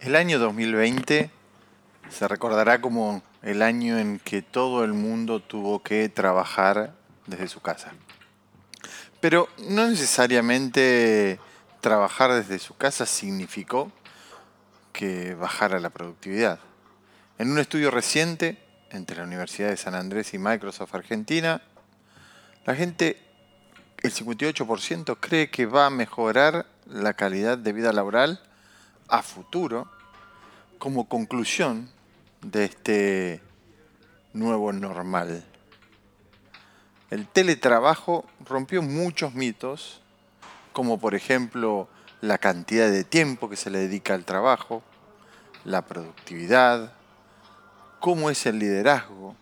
El año 2020 se recordará como el año en que todo el mundo tuvo que trabajar desde su casa. Pero no necesariamente trabajar desde su casa significó que bajara la productividad. En un estudio reciente entre la Universidad de San Andrés y Microsoft Argentina, la gente, el 58% cree que va a mejorar la calidad de vida laboral a futuro como conclusión de este nuevo normal. El teletrabajo rompió muchos mitos, como por ejemplo la cantidad de tiempo que se le dedica al trabajo, la productividad, cómo es el liderazgo,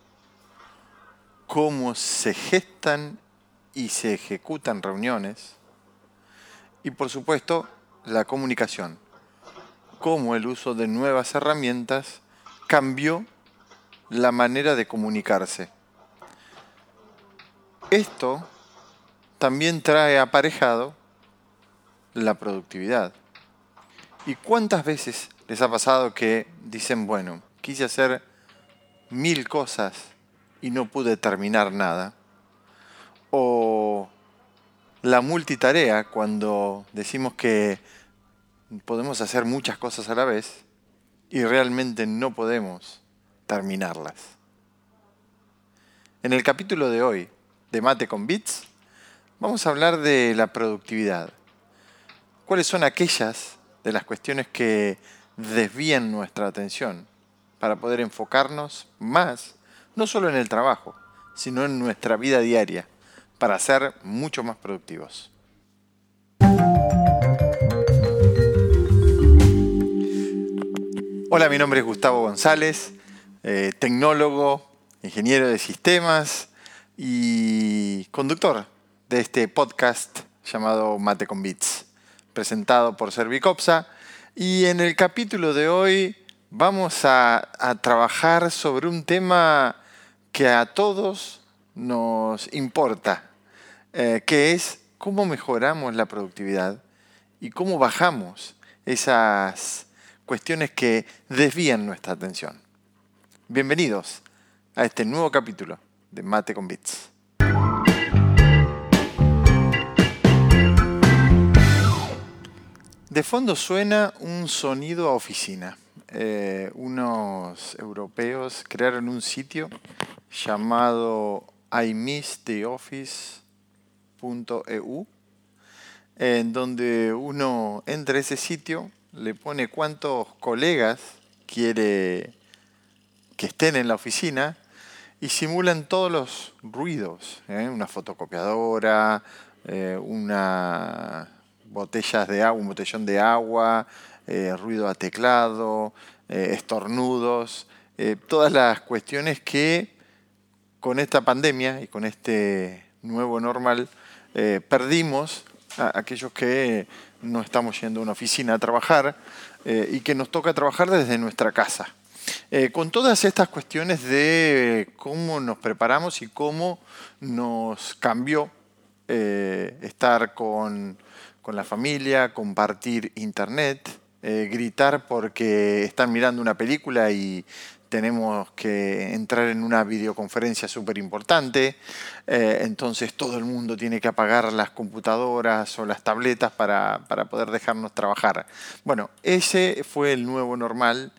cómo se gestan y se ejecutan reuniones y por supuesto la comunicación cómo el uso de nuevas herramientas cambió la manera de comunicarse. Esto también trae aparejado la productividad. ¿Y cuántas veces les ha pasado que dicen, bueno, quise hacer mil cosas y no pude terminar nada? O la multitarea, cuando decimos que podemos hacer muchas cosas a la vez y realmente no podemos terminarlas. En el capítulo de hoy de Mate con Bits vamos a hablar de la productividad. ¿Cuáles son aquellas de las cuestiones que desvían nuestra atención para poder enfocarnos más, no solo en el trabajo, sino en nuestra vida diaria, para ser mucho más productivos? Hola, mi nombre es Gustavo González, eh, tecnólogo, ingeniero de sistemas y conductor de este podcast llamado Mate con Bits, presentado por Servicopsa. Y en el capítulo de hoy vamos a, trabajar sobre un tema que a todos nos importa, eh, que es cómo mejoramos la productividad y cómo bajamos esas cuestiones que desvían nuestra atención. Bienvenidos a este nuevo capítulo de Mate con Bits. De fondo suena un sonido a oficina. Eh, unos europeos crearon un sitio llamado iMissTheOffice.eu en donde uno entra a ese sitio le pone cuántos colegas quiere que estén en la oficina y simulan todos los ruidos, ¿eh? una fotocopiadora, eh, una botellas de agua, un botellón de agua, eh, ruido a teclado, estornudos, todas las cuestiones que con esta pandemia y con este nuevo normal perdimos a aquellos que no estamos yendo a una oficina a trabajar eh, y que nos toca trabajar desde nuestra casa. Eh, con todas estas cuestiones de cómo nos preparamos y cómo nos cambió eh, estar con, con, la familia, compartir internet, gritar porque están mirando una película y tenemos que entrar en una videoconferencia súper importante, eh, entonces todo el mundo tiene que apagar las computadoras o las tabletas para, poder dejarnos trabajar. Bueno, ese fue el nuevo normal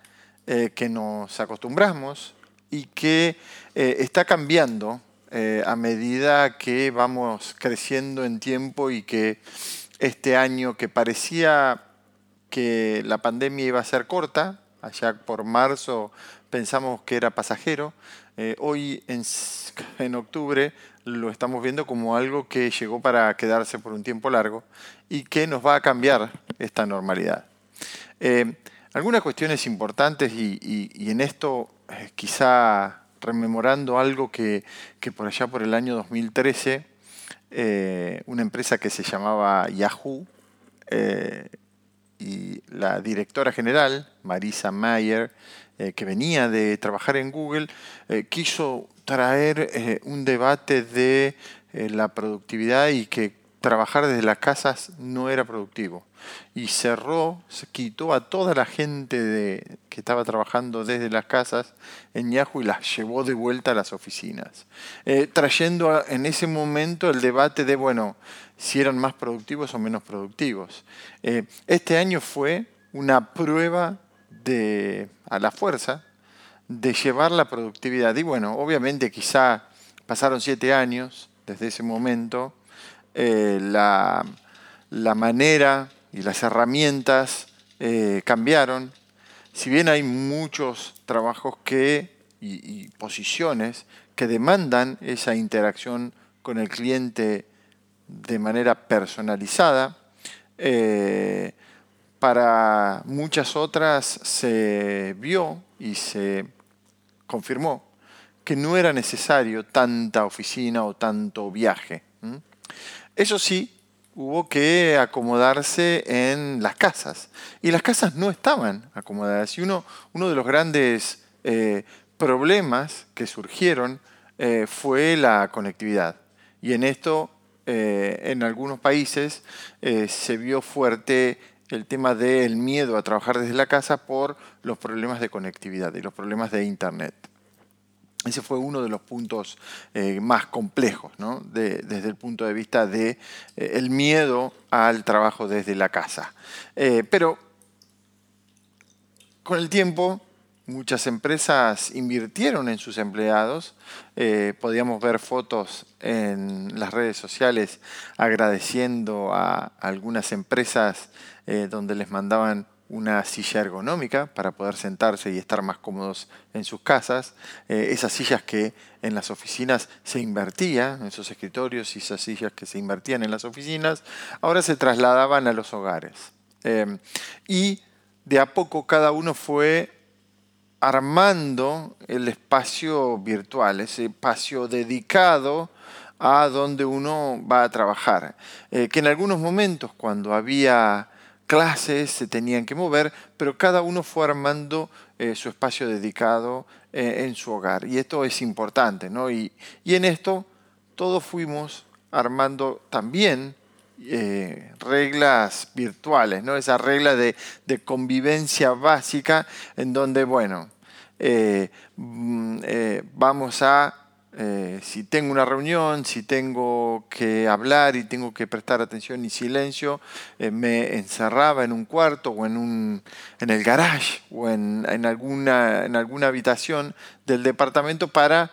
eh, que nos acostumbramos y que eh, está cambiando a medida que vamos creciendo en tiempo y que este año que parecía que la pandemia iba a ser corta, allá por marzo pensamos que era pasajero, eh, hoy en, octubre lo estamos viendo como algo que llegó para quedarse por un tiempo largo y que nos va a cambiar esta normalidad. Eh, algunas cuestiones importantes y, en esto eh, quizá rememorando algo que, por allá por el año 2013 una empresa que se llamaba Yahoo y la directora general, Marisa Mayer, eh, que venía de trabajar en Google, eh, quiso traer eh, un debate de la productividad y que trabajar desde las casas no era productivo. Y cerró, se quitó a toda la gente de, que estaba trabajando desde las casas en Yahoo y las llevó de vuelta a las oficinas. Trayendo en ese momento el debate de, bueno, si eran más productivos o menos productivos. Este año fue una prueba de, a la fuerza de llevar la productividad. Y bueno, obviamente quizá pasaron siete años desde ese momento eh, la, manera y las herramientas eh, cambiaron. Si bien hay muchos trabajos que, y, posiciones que demandan esa interacción con el cliente de manera personalizada, eh, para muchas otras se vio y se confirmó que no era necesario tanta oficina o tanto viaje. Eso sí, hubo que acomodarse en las casas. Y las casas no estaban acomodadas. Y uno, uno de los grandes eh, problemas que surgieron eh, fue la conectividad. Y en esto, eh, en algunos países, se vio fuerte el tema del miedo a trabajar desde la casa por los problemas de conectividad y los problemas de Internet. Ese fue uno de los puntos eh, más complejos, desde el punto de vista del de, eh, miedo al trabajo desde la casa. Eh, pero con el tiempo, muchas empresas invirtieron en sus empleados. podíamos ver fotos en las redes sociales agradeciendo a algunas empresas donde les mandaban una silla ergonómica para poder sentarse y estar más cómodos en sus casas, eh, esas sillas que en las oficinas se invertían, esos escritorios y esas sillas que se invertían en las oficinas, ahora se trasladaban a los hogares. Eh, y de a poco cada uno fue armando el espacio virtual, ese espacio dedicado a donde uno va a trabajar. Eh, que en algunos momentos cuando había clases se tenían que mover, pero cada uno fue armando eh, su espacio dedicado eh, en su hogar. Y esto es importante, ¿no? Y, en esto todos fuimos armando también eh, reglas virtuales, ¿no? Esa regla de, convivencia básica en donde, bueno, mm, vamos a eh, si tengo una reunión, si tengo que hablar y tengo que prestar atención y silencio, eh, me encerraba en un cuarto o en, un, en el garage o en, en, alguna, en alguna habitación del departamento para,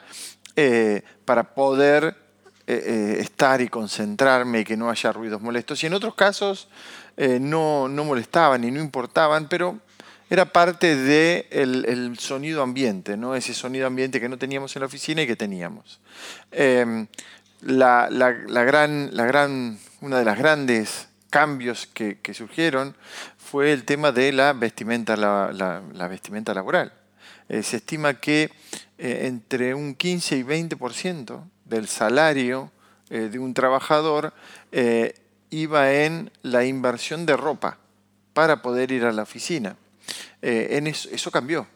eh, para poder estar y concentrarme y que no haya ruidos molestos. Y en otros casos no, no molestaban y no importaban, pero era parte del el sonido ambiente, ¿no? ese sonido ambiente que no teníamos en la oficina y que teníamos. Em, la, gran, la gran, una de las grandes cambios que, surgieron fue el tema de la vestimenta, la, vestimenta laboral. Eh, se estima que eh, entre un 15 y 20% del salario eh, de un trabajador iba en la inversión de ropa para poder ir a la oficina. Eh, eso, cambió.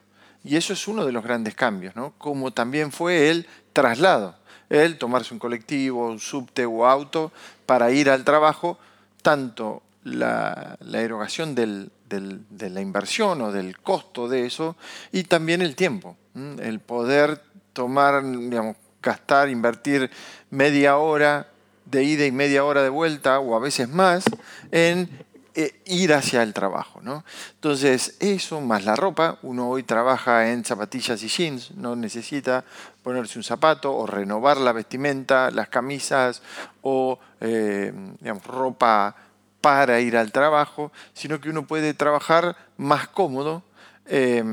Y eso es uno de los grandes cambios, ¿no? como también fue el traslado, el tomarse un colectivo, un subte o auto para ir al trabajo, tanto la, erogación de la inversión o del costo de eso y también el tiempo, el poder tomar, gastar, invertir media hora de ida y media hora de vuelta o a veces más en eh, ir hacia el trabajo. ¿no? Entonces, eso más la ropa, uno hoy trabaja en zapatillas y jeans, no necesita ponerse un zapato o renovar la vestimenta, las camisas o eh, ropa para ir al trabajo, sino que uno puede trabajar más cómodo eh,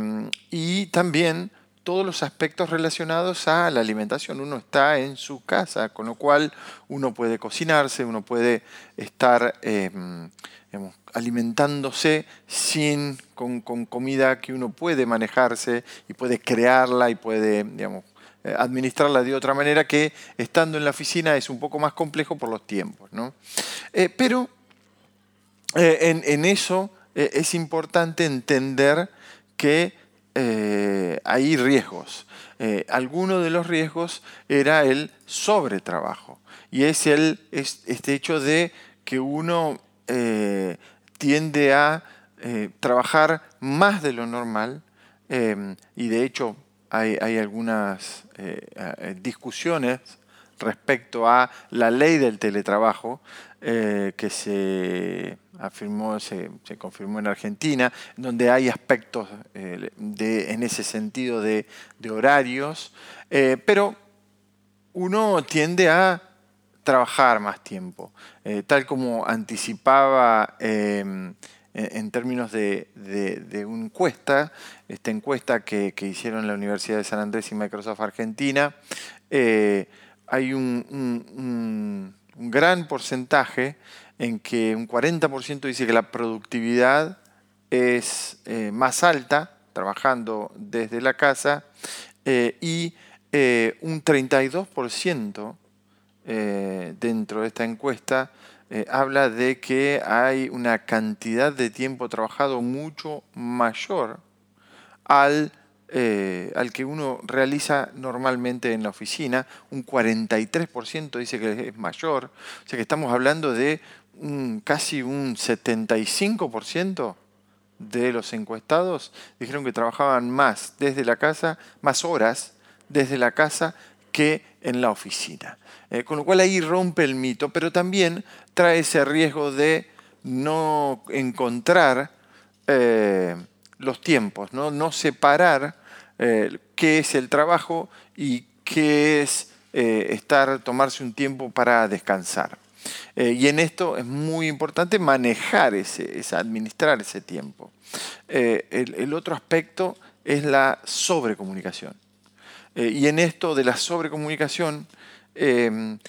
y también todos los aspectos relacionados a la alimentación. Uno está en su casa, con lo cual uno puede cocinarse, uno puede estar alimentándose sin, con, comida que uno puede manejarse y puede crearla y puede digamos, eh, administrarla de otra manera que estando en la oficina es un poco más complejo por los tiempos. ¿no? Eh, pero eh, en, eso es importante entender que hay riesgos. alguno de los riesgos era el sobretrabajo. y es el, este hecho de que uno eh, tiende a eh, trabajar más de lo normal em, y de hecho hay, algunas eh, discusiones respecto a la ley del teletrabajo que se afirmó, se, confirmó en Argentina, donde hay aspectos de, en ese sentido de, de horarios, pero uno tiende a trabajar más tiempo, eh, tal como anticipaba em, en términos de, una encuesta, esta encuesta que, hicieron la Universidad de San Andrés y Microsoft Argentina, eh, hay un, gran porcentaje en que un 40% dice que la productividad es eh, más alta trabajando desde la casa y un 32% eh, dentro de esta encuesta eh, habla de que hay una cantidad de tiempo trabajado mucho mayor al, eh, al que uno realiza normalmente en la oficina. Un 43% dice que es mayor. O sea que estamos hablando de casi un 75% de los encuestados dijeron que trabajaban más desde la casa, más horas desde la casa que en la oficina. Eh, con lo cual ahí rompe el mito, pero también trae ese riesgo de no encontrar eh, los tiempos, no, separar eh, qué es el trabajo y qué es estar, tomarse un tiempo para descansar. y en esto es muy importante manejar ese, administrar ese tiempo. el, otro aspecto es la sobrecomunicación. y en esto de la sobrecomunicación, Em,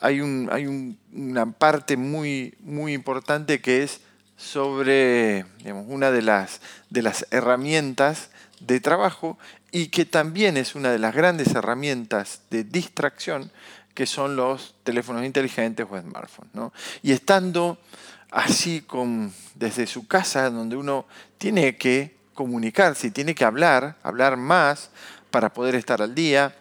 hay, una parte muy, muy importante que es sobre una de las, de las herramientas de trabajo y que también es una de las grandes herramientas de distracción que son los teléfonos inteligentes o smartphones. Y estando así con, desde su casa, donde uno tiene que comunicarse, tiene que hablar, hablar más para poder estar al día,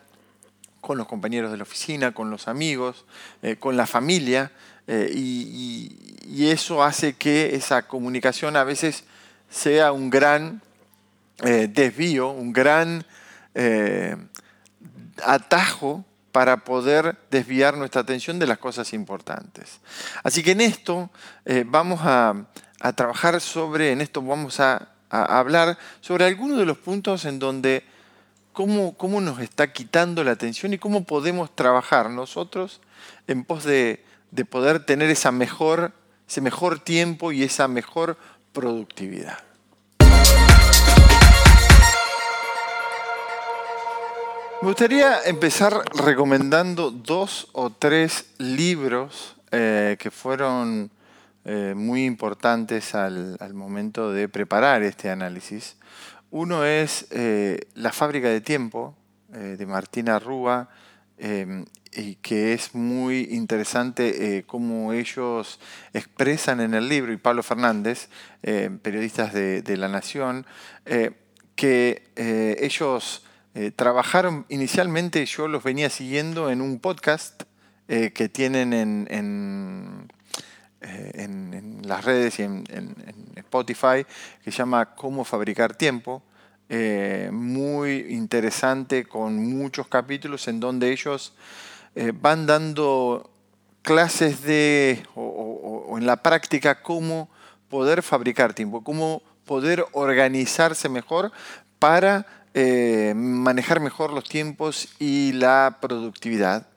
con los compañeros de la oficina, con los amigos, eh, con la familia, eh, y, eso hace que esa comunicación a veces sea un gran eh, desvío, un gran atajo para poder desviar nuestra atención de las cosas importantes. Así que en esto vamos a, trabajar sobre, en esto vamos a, a hablar sobre algunos de los puntos en donde cómo, nos está quitando la atención y cómo podemos trabajar nosotros en pos de, poder tener esa mejor, ese mejor tiempo y esa mejor productividad. Me gustaría empezar recomendando dos o tres libros eh, que fueron eh, muy importantes al, momento de preparar este análisis. Uno es eh, La fábrica de tiempo de Martina Rúa, em, y que es muy interesante eh, cómo ellos expresan en el libro, y Pablo Fernández, periodistas de, La Nación, que ellos trabajaron inicialmente, yo los venía siguiendo en un podcast que tienen en eh, en, las redes y en, Spotify que se llama Cómo fabricar tiempo. Eh, muy interesante con muchos capítulos en donde ellos eh, van dando clases de o, en la práctica cómo poder fabricar tiempo, cómo poder organizarse mejor para manejar mejor los tiempos y la productividad.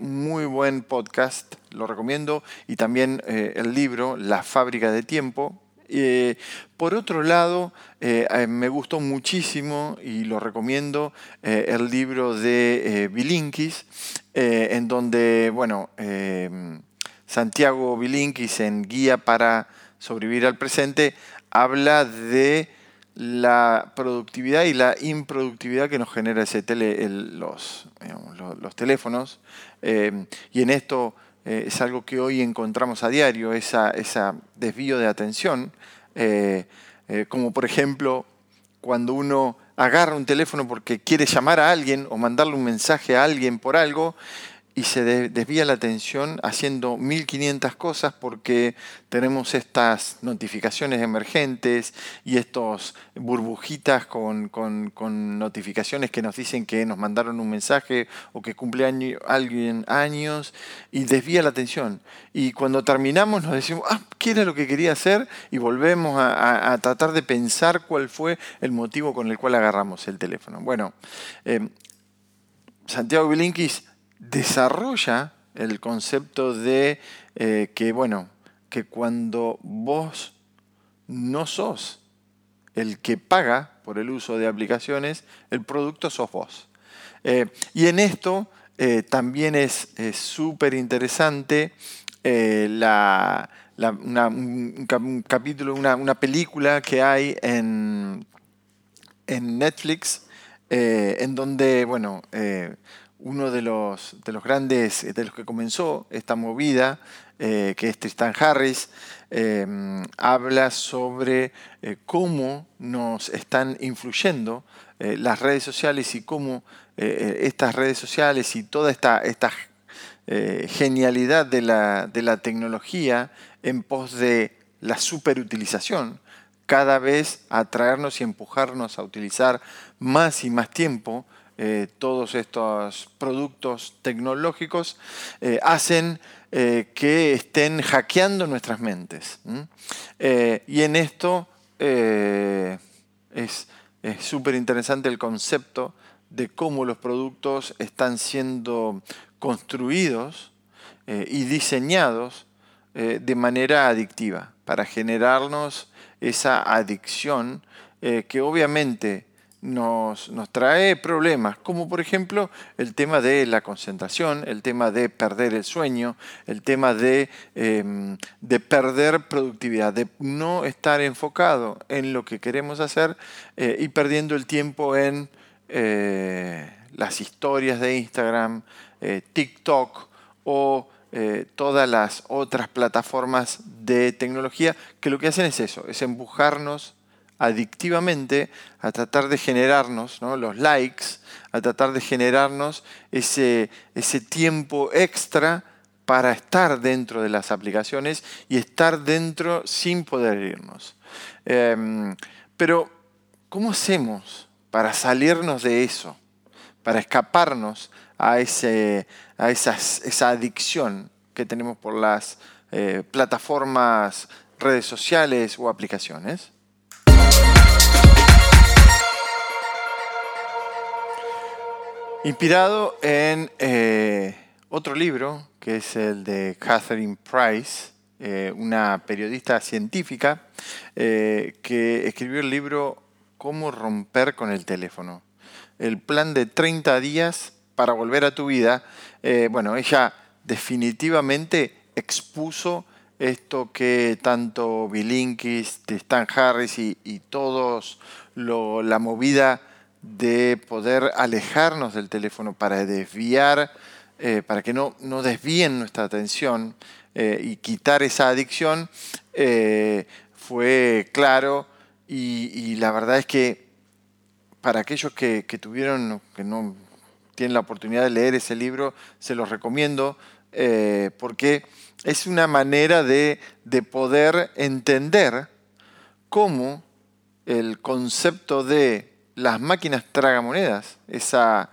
muy buen podcast lo recomiendo, y también eh, el libro La fábrica de tiempo. Eh, por otro lado, eh, me gustó muchísimo y lo recomiendo el libro de Bilinkis, en donde, bueno, Santiago Bilinkis en Guía para sobrevivir al presente habla de la productividad y la improductividad que nos genera ese tele, los, teléfonos. y en esto eh, es algo que hoy encontramos a diario, esa, desvío de atención, eh, eh, como por ejemplo cuando uno agarra un teléfono porque quiere llamar a alguien o mandarle un mensaje a alguien por algo y se desvía la atención haciendo 1500 cosas porque tenemos estas notificaciones emergentes y estos burbujitas con, notificaciones que nos dicen que nos mandaron un mensaje o que cumple alguien años y desvía la atención. Y cuando terminamos nos decimos, ah, ¿qué era lo que quería hacer? Y volvemos a, tratar de pensar cuál fue el motivo con el cual agarramos el teléfono. Bueno, eh, Santiago Bilinkis desarrolla el concepto de eh, que, bueno, que cuando vos no sos el que paga por el uso de aplicaciones, el producto sos vos. Eh, y en esto eh, también es súper interesante la, un, capítulo, una, una, película que hay en, en Netflix, en donde, bueno, uno de los, de los grandes, de los que comenzó esta movida, eh, que es Tristan Harris, em, habla sobre eh, cómo nos están influyendo eh, las redes sociales y cómo estas redes sociales y toda esta, esta genialidad de la, de la tecnología en pos de la superutilización, cada vez atraernos y empujarnos a utilizar más y más tiempo eh, todos estos productos tecnológicos eh, hacen eh, que estén hackeando nuestras mentes. y en esto es súper interesante el concepto de cómo los productos están siendo construidos y diseñados de manera adictiva para generarnos esa adicción que obviamente nos, trae problemas, como por ejemplo el tema de la concentración, el tema de perder el sueño, el tema de, em, de perder productividad, de no estar enfocado en lo que queremos hacer eh, y perdiendo el tiempo en eh, las historias de Instagram, eh, TikTok o todas las otras plataformas de tecnología que lo que hacen es eso, es empujarnos adictivamente a tratar de generarnos los likes, a tratar de generarnos ese, ese tiempo extra para estar dentro de las aplicaciones y estar dentro sin poder irnos. Em, pero, ¿cómo hacemos para salirnos de eso? Para escaparnos a, ese, a esa adicción que tenemos por las eh, plataformas, redes sociales o aplicaciones? Inspirado en eh, otro libro, que es el de Catherine Price, eh, una periodista científica, eh, que escribió el libro Cómo romper con el teléfono. El plan de 30 días para volver a tu vida. bueno, ella definitivamente expuso esto que tanto Bilinkis, Stan Harris y, todos la movida de poder alejarnos del teléfono para desviar, eh, para que no, no, desvíen nuestra atención eh, y quitar esa adicción, eh, fue claro. Y, la verdad es que para aquellos que, tuvieron, que no tienen la oportunidad de leer ese libro, se los recomiendo porque es una manera de, de poder entender cómo el concepto de las máquinas tragamonedas, esa,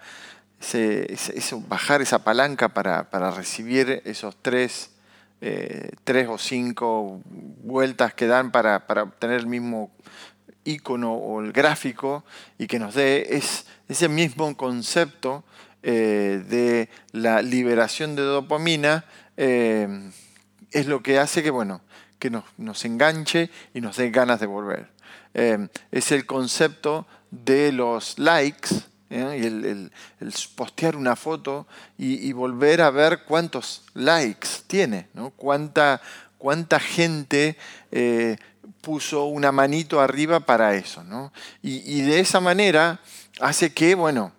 bajar esa palanca para, recibir esos tres, eh, tres, o cinco vueltas que dan para, obtener el mismo icono o el gráfico y que nos dé es, ese mismo concepto eh, de la liberación de dopamina eh, es lo que hace que, bueno, que nos, nos enganche y nos dé ganas de volver. es el concepto de los likes ¿eh? y el, postear una foto y, volver a ver cuántos likes tiene, ¿no? cuánta, cuánta gente eh, puso una manito arriba para eso. ¿no? Y, de esa manera hace que, bueno,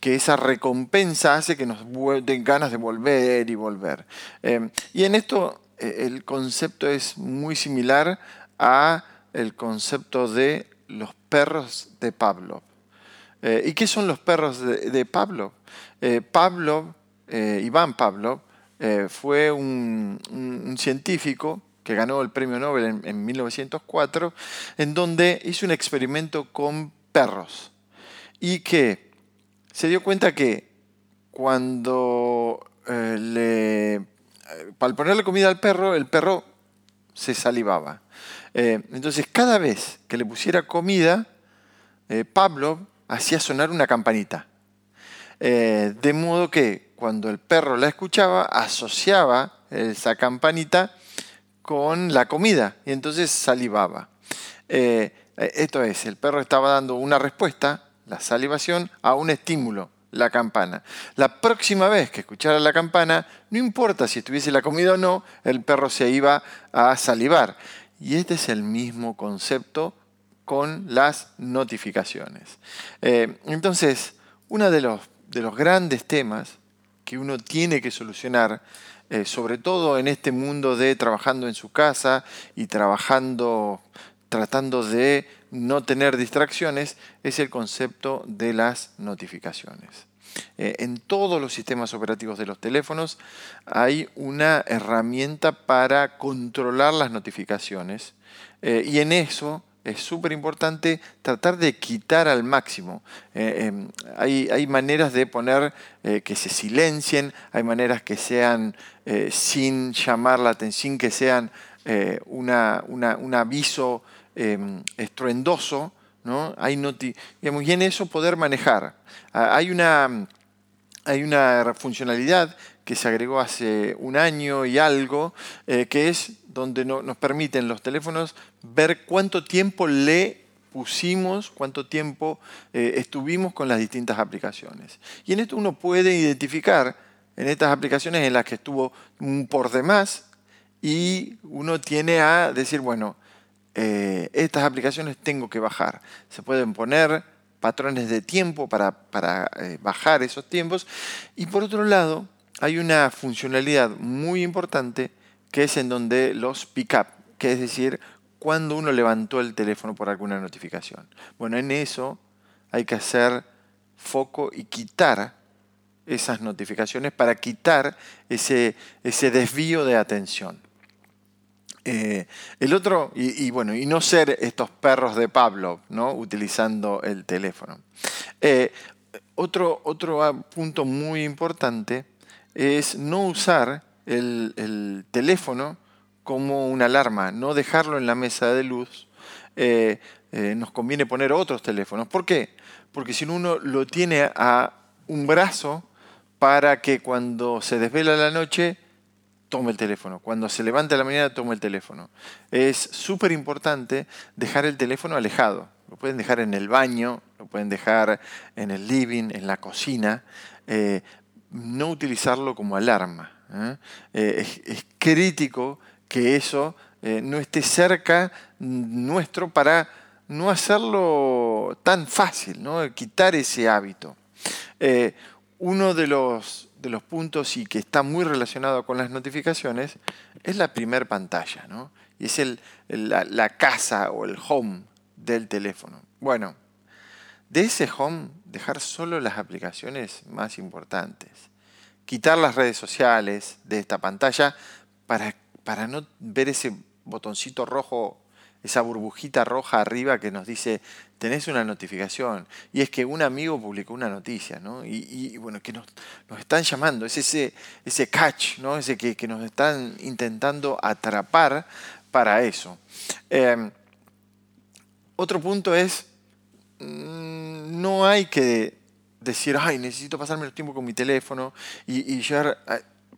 que esa recompensa hace que nos den ganas de volver y volver. Eh, y en esto el concepto es muy similar a el concepto de los perros de Pablo. Eh, ¿Y qué son los perros de, Pablo? Eh, Pablo Iván Pavlov, fue un, científico que ganó el premio Nobel en, 1904, en donde hizo un experimento con perros y que se dio cuenta que cuando le, al ponerle comida al perro, el perro se salivaba. Eh, entonces, cada vez que le pusiera comida, eh, Pablo hacía sonar una campanita. Eh, de modo que cuando el perro la escuchaba, asociaba esa campanita con la comida y entonces salivaba. esto es, el perro estaba dando una respuesta, la salivación, a un estímulo, la campana. La próxima vez que escuchara la campana, no importa si estuviese la comida o no, el perro se iba a salivar. Y este es el mismo concepto con las notificaciones. Eh, entonces, uno de los, de los, grandes temas que uno tiene que solucionar, eh, sobre todo en este mundo de trabajando en su casa y trabajando, tratando de no tener distracciones, es el concepto de las notificaciones. Eh, en todos los sistemas operativos de los teléfonos hay una herramienta para controlar las notificaciones eh, y en eso es súper importante tratar de quitar al máximo. Eh, em, hay, maneras de poner que se silencien, hay maneras que sean sin llamar la atención, que sean un aviso em, estruendoso, ¿no? Hay y en eso poder manejar. Ah, hay una, hay una funcionalidad que se agregó hace un año y algo, eh, que es donde nos permiten los teléfonos ver cuánto tiempo le pusimos, cuánto tiempo eh, estuvimos con las distintas aplicaciones. Y en esto uno puede identificar en estas aplicaciones en las que estuvo por demás y uno tiene a decir, bueno, eh, estas aplicaciones tengo que bajar. Se pueden poner patrones de tiempo para, eh, bajar esos tiempos. Y por otro lado, hay una funcionalidad muy importante que es en donde los pick up, que es decir, cuando uno levantó el teléfono por alguna notificación. Bueno, en eso hay que hacer foco y quitar esas notificaciones para quitar ese, ese desvío de atención. Eh, el otro, y, bueno, y no ser estos perros de Pablo, ¿no? Utilizando el teléfono. Eh, otro, otro punto muy importante es no usar el, teléfono como una alarma, no dejarlo en la mesa de luz. Eh, nos conviene poner otros teléfonos. ¿Por qué? Porque si uno lo tiene a un brazo para que cuando se desvela la noche tome el teléfono. Cuando se levanta la mañana, tome el teléfono. Es súper importante dejar el teléfono alejado. Lo pueden dejar en el baño, lo pueden dejar en el living, en la cocina. Eh, no utilizarlo como alarma. ¿eh? Eh, es, crítico que eso no esté cerca nuestro para no hacerlo tan fácil, ¿no? quitar ese hábito. uno de los de los puntos y que está muy relacionado con las notificaciones es la primer pantalla, ¿no? Y es el, la, casa o el home del teléfono. Bueno, de ese home dejar solo las aplicaciones más importantes. Quitar las redes sociales de esta pantalla para, para no ver ese botoncito rojo esa burbujita roja arriba que nos dice, tenés una notificación. Y es que un amigo publicó una noticia, ¿no? Y, bueno, que nos, están llamando, es ese, ese catch, ¿no? Ese que, nos están intentando atrapar para eso. Em, otro punto es, mm, no hay que decir, ay, necesito pasarme el tiempo con mi teléfono y, y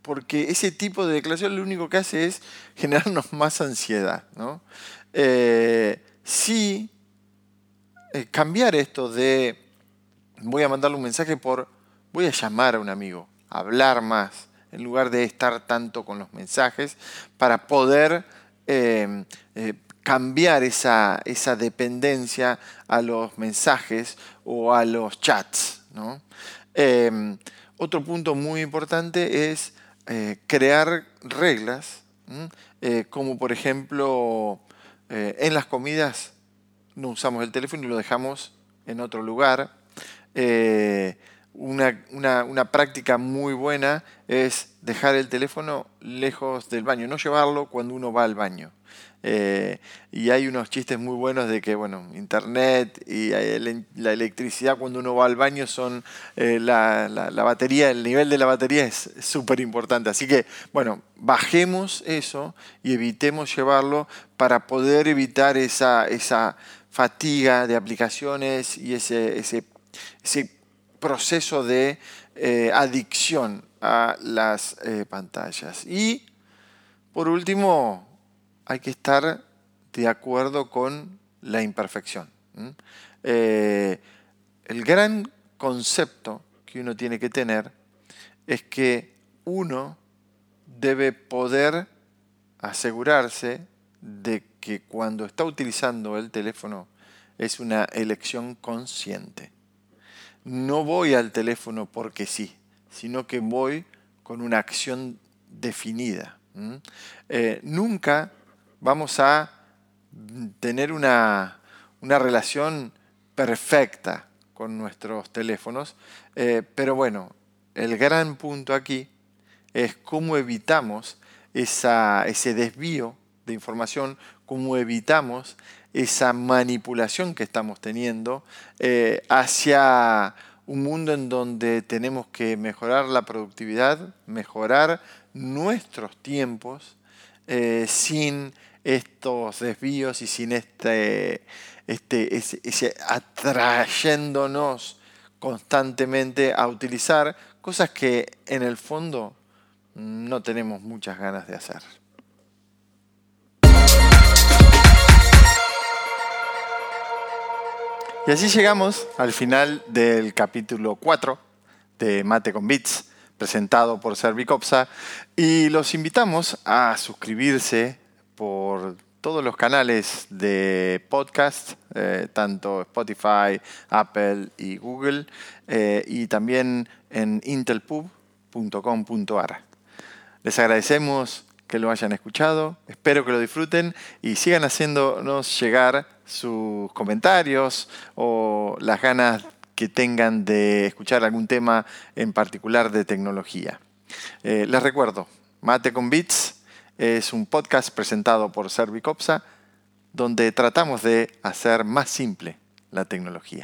porque ese tipo de declaración lo único que hace es generarnos más ansiedad. ¿no? Eh, sí eh, cambiar esto de voy a mandarle un mensaje por voy a llamar a un amigo, hablar más, en lugar de estar tanto con los mensajes, para poder eh, eh, cambiar esa, esa, dependencia a los mensajes o a los chats. otro punto muy importante es crear reglas, como por ejemplo eh, en las comidas no usamos el teléfono y lo dejamos en otro lugar. Eh, una, una, práctica muy buena es dejar el teléfono lejos del baño, no llevarlo cuando uno va al baño. Eh, y hay unos chistes muy buenos de que, bueno, internet y la electricidad cuando uno va al baño son eh, la, la, batería, el nivel de la batería es súper importante. Así que, bueno, bajemos eso y evitemos llevarlo para poder evitar esa, esa fatiga de aplicaciones y ese, ese, proceso de eh, adicción a las eh, pantallas. Y por último, hay que estar de acuerdo con la imperfección. Eh, el gran concepto que uno tiene que tener es que uno debe poder asegurarse de que cuando está utilizando el teléfono es una elección consciente no voy al teléfono porque sí, sino que voy con una acción definida. Eh, nunca vamos a tener una, relación perfecta con nuestros teléfonos, eh, pero bueno, el gran punto aquí es cómo evitamos ese desvío de información, cómo evitamos esa manipulación que estamos teniendo eh, hacia un mundo en donde tenemos que mejorar la productividad, mejorar nuestros tiempos, eh, sin estos desvíos y sin este, este ese, atrayéndonos constantemente a utilizar cosas que en el fondo no tenemos muchas ganas de hacer. Y así llegamos al final del capítulo 4 de Mate con Bits, presentado por Servicopsa, y los invitamos a suscribirse por todos los canales de podcast, eh, tanto Spotify, Apple y Google, eh, y también en intelpub.com.ar. Les agradecemos que lo hayan escuchado, espero que lo disfruten y sigan haciéndonos llegar sus comentarios o las ganas que tengan de escuchar algún tema en particular de tecnología. Eh, les recuerdo, Mate con Bits es un podcast presentado por Servicopsa donde tratamos de hacer más simple la tecnología.